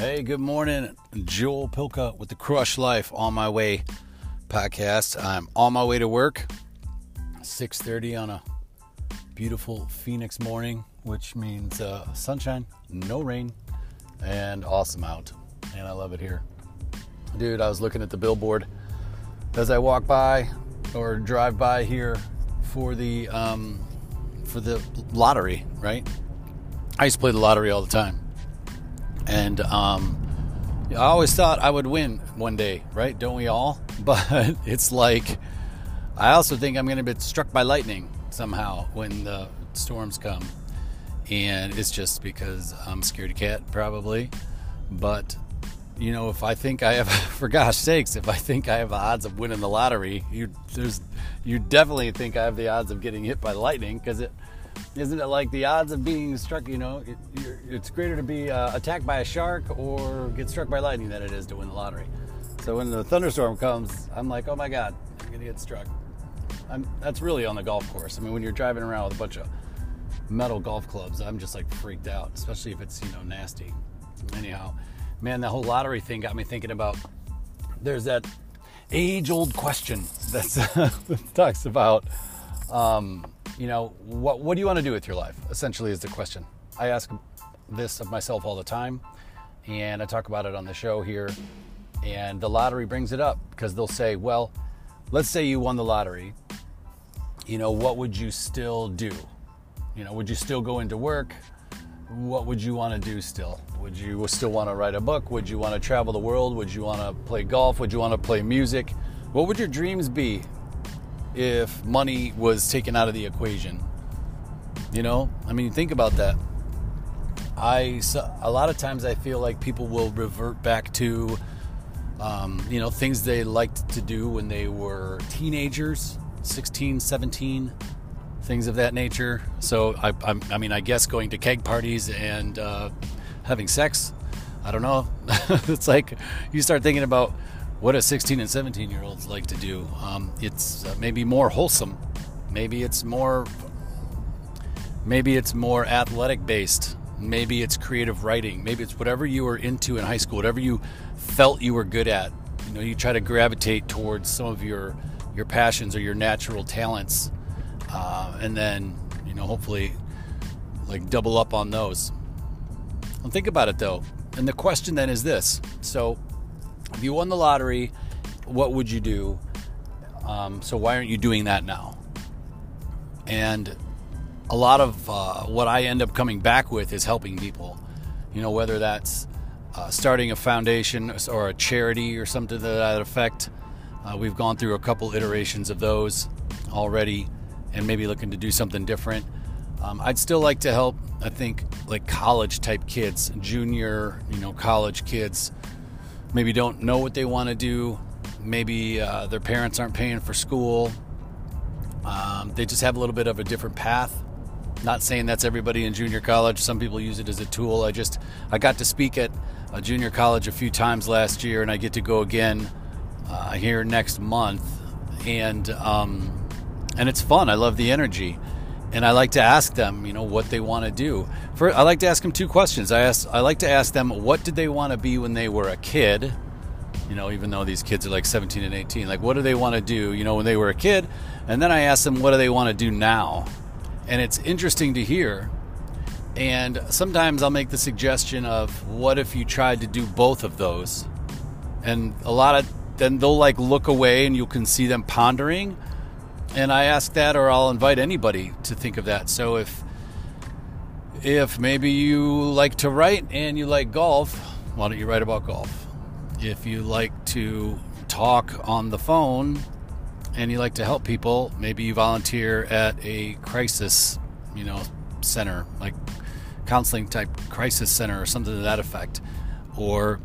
Hey, good morning. Joel Pilka with the Crush Life on my way podcast. I'm on my way to work. 6:30 on a beautiful Phoenix morning, which means uh, sunshine, no rain, and awesome out. And I love it here. Dude, I was looking at the billboard as I walk by or drive by here for the um, for the lottery, right? I used to play the lottery all the time and um, I always thought I would win one day, right? Don't we all? But it's like I also think I'm going to get struck by lightning somehow when the storms come, and it's just because I'm scared cat, probably. But you know, if I think I have, for gosh sakes, if I think I have the odds of winning the lottery, you there's you definitely think I have the odds of getting hit by lightning because it isn't it like the odds of being struck? You know, it, it's greater to be uh, attacked by a shark or get struck by lightning than it is to win the lottery. So when the thunderstorm comes, I'm like, oh my god, I'm gonna get struck. I'm, that's really on the golf course. I mean, when you're driving around with a bunch of metal golf clubs, I'm just like freaked out, especially if it's you know nasty. Anyhow, man, that whole lottery thing got me thinking about. There's that age-old question that talks about. Um, you know, what, what do you want to do with your life? Essentially, is the question. I ask this of myself all the time, and I talk about it on the show here. And the lottery brings it up because they'll say, well, let's say you won the lottery. You know, what would you still do? You know, would you still go into work? What would you want to do still? Would you still want to write a book? Would you want to travel the world? Would you want to play golf? Would you want to play music? What would your dreams be if money was taken out of the equation. You know, I mean, think about that. I a lot of times I feel like people will revert back to, um, you know, things they liked to do when they were teenagers, 16, 17, things of that nature. So I, I, I mean, I guess going to keg parties and uh, having sex. I don't know. it's like you start thinking about what a 16 and 17 year olds like to do. Um, it's uh, maybe more wholesome. Maybe it's more. Maybe it's more athletic based. Maybe it's creative writing. Maybe it's whatever you were into in high school, whatever you felt you were good at. You know, you try to gravitate towards some of your your passions or your natural talents, uh, and then you know, hopefully, like double up on those. And think about it though. And the question then is this: so if you won the lottery, what would you do? Um, so why aren't you doing that now? And a lot of uh, what I end up coming back with is helping people. You know, whether that's uh, starting a foundation or a charity or something to that effect. Uh, we've gone through a couple iterations of those already, and maybe looking to do something different. Um, I'd still like to help. I think like college type kids, junior, you know, college kids maybe don't know what they want to do. Maybe uh, their parents aren't paying for school. Um, they just have a little bit of a different path. Not saying that's everybody in junior college. Some people use it as a tool. I just I got to speak at a junior college a few times last year, and I get to go again uh, here next month, and um, and it's fun. I love the energy and I like to ask them, you know, what they want to do. For I like to ask them two questions. I ask I like to ask them what did they want to be when they were a kid? You know, even though these kids are like 17 and 18, like what do they want to do, you know, when they were a kid? And then I ask them what do they want to do now? And it's interesting to hear. And sometimes I'll make the suggestion of what if you tried to do both of those? And a lot of then they'll like look away and you can see them pondering and I ask that, or I'll invite anybody to think of that. So if if maybe you like to write and you like golf, why don't you write about golf? If you like to talk on the phone and you like to help people, maybe you volunteer at a crisis, you know, center, like counseling type crisis center or something to that effect, or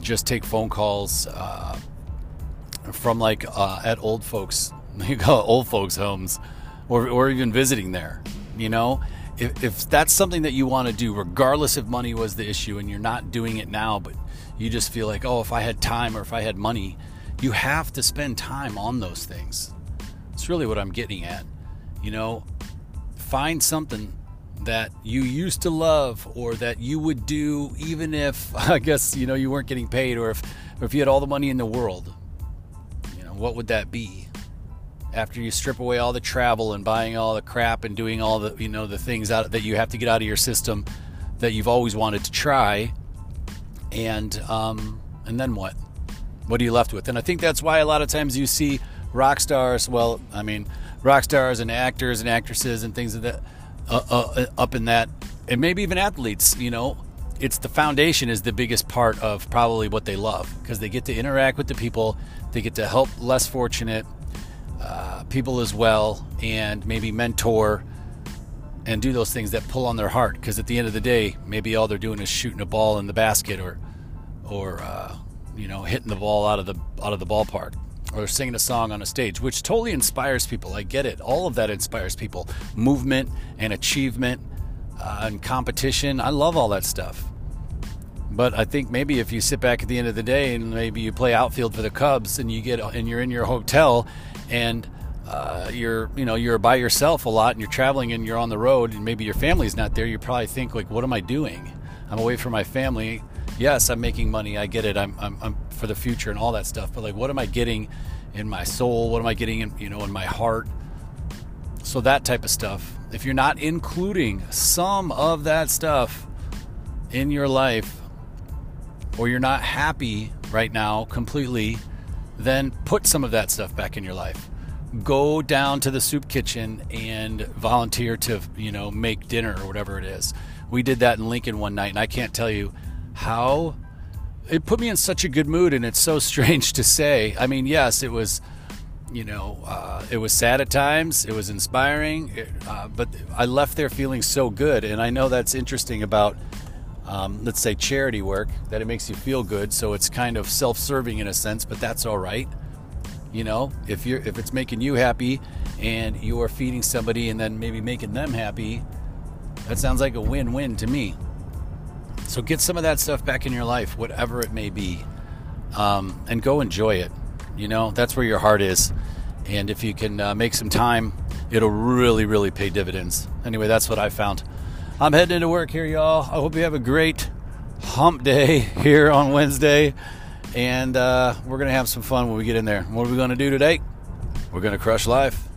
just take phone calls uh, from like uh, at old folks you go old folks' homes, or, or even visiting there. You know, if, if that's something that you want to do, regardless if money was the issue and you're not doing it now, but you just feel like, oh, if I had time or if I had money, you have to spend time on those things. It's really what I'm getting at. You know, find something that you used to love or that you would do even if I guess you know you weren't getting paid or if or if you had all the money in the world you know what would that be after you strip away all the travel and buying all the crap and doing all the you know the things out that you have to get out of your system that you've always wanted to try and um and then what what are you left with and I think that's why a lot of times you see rock stars well I mean rock stars and actors and actresses and things of that uh, uh, up in that, and maybe even athletes. You know, it's the foundation is the biggest part of probably what they love because they get to interact with the people, they get to help less fortunate uh, people as well, and maybe mentor and do those things that pull on their heart. Because at the end of the day, maybe all they're doing is shooting a ball in the basket or, or uh, you know, hitting the ball out of the out of the ballpark or singing a song on a stage, which totally inspires people. I get it. All of that inspires people. Movement and achievement uh, and competition. I love all that stuff. But I think maybe if you sit back at the end of the day and maybe you play outfield for the Cubs and you get and you're in your hotel and uh, you're you know you're by yourself a lot and you're traveling and you're on the road and maybe your family's not there, you probably think like, what am I doing? I'm away from my family yes, I'm making money. I get it. I'm, I'm, I'm, for the future and all that stuff. But like, what am I getting in my soul? What am I getting in, you know, in my heart? So that type of stuff. If you're not including some of that stuff in your life, or you're not happy right now completely, then put some of that stuff back in your life. Go down to the soup kitchen and volunteer to, you know, make dinner or whatever it is. We did that in Lincoln one night, and I can't tell you how it put me in such a good mood and it's so strange to say i mean yes it was you know uh, it was sad at times it was inspiring it, uh, but i left there feeling so good and i know that's interesting about um, let's say charity work that it makes you feel good so it's kind of self-serving in a sense but that's all right you know if you're if it's making you happy and you are feeding somebody and then maybe making them happy that sounds like a win-win to me so get some of that stuff back in your life, whatever it may be, um, and go enjoy it. You know, that's where your heart is. And if you can uh, make some time, it'll really, really pay dividends. Anyway, that's what I found. I'm heading into work here, y'all. I hope you have a great hump day here on Wednesday. And uh, we're going to have some fun when we get in there. What are we going to do today? We're going to crush life.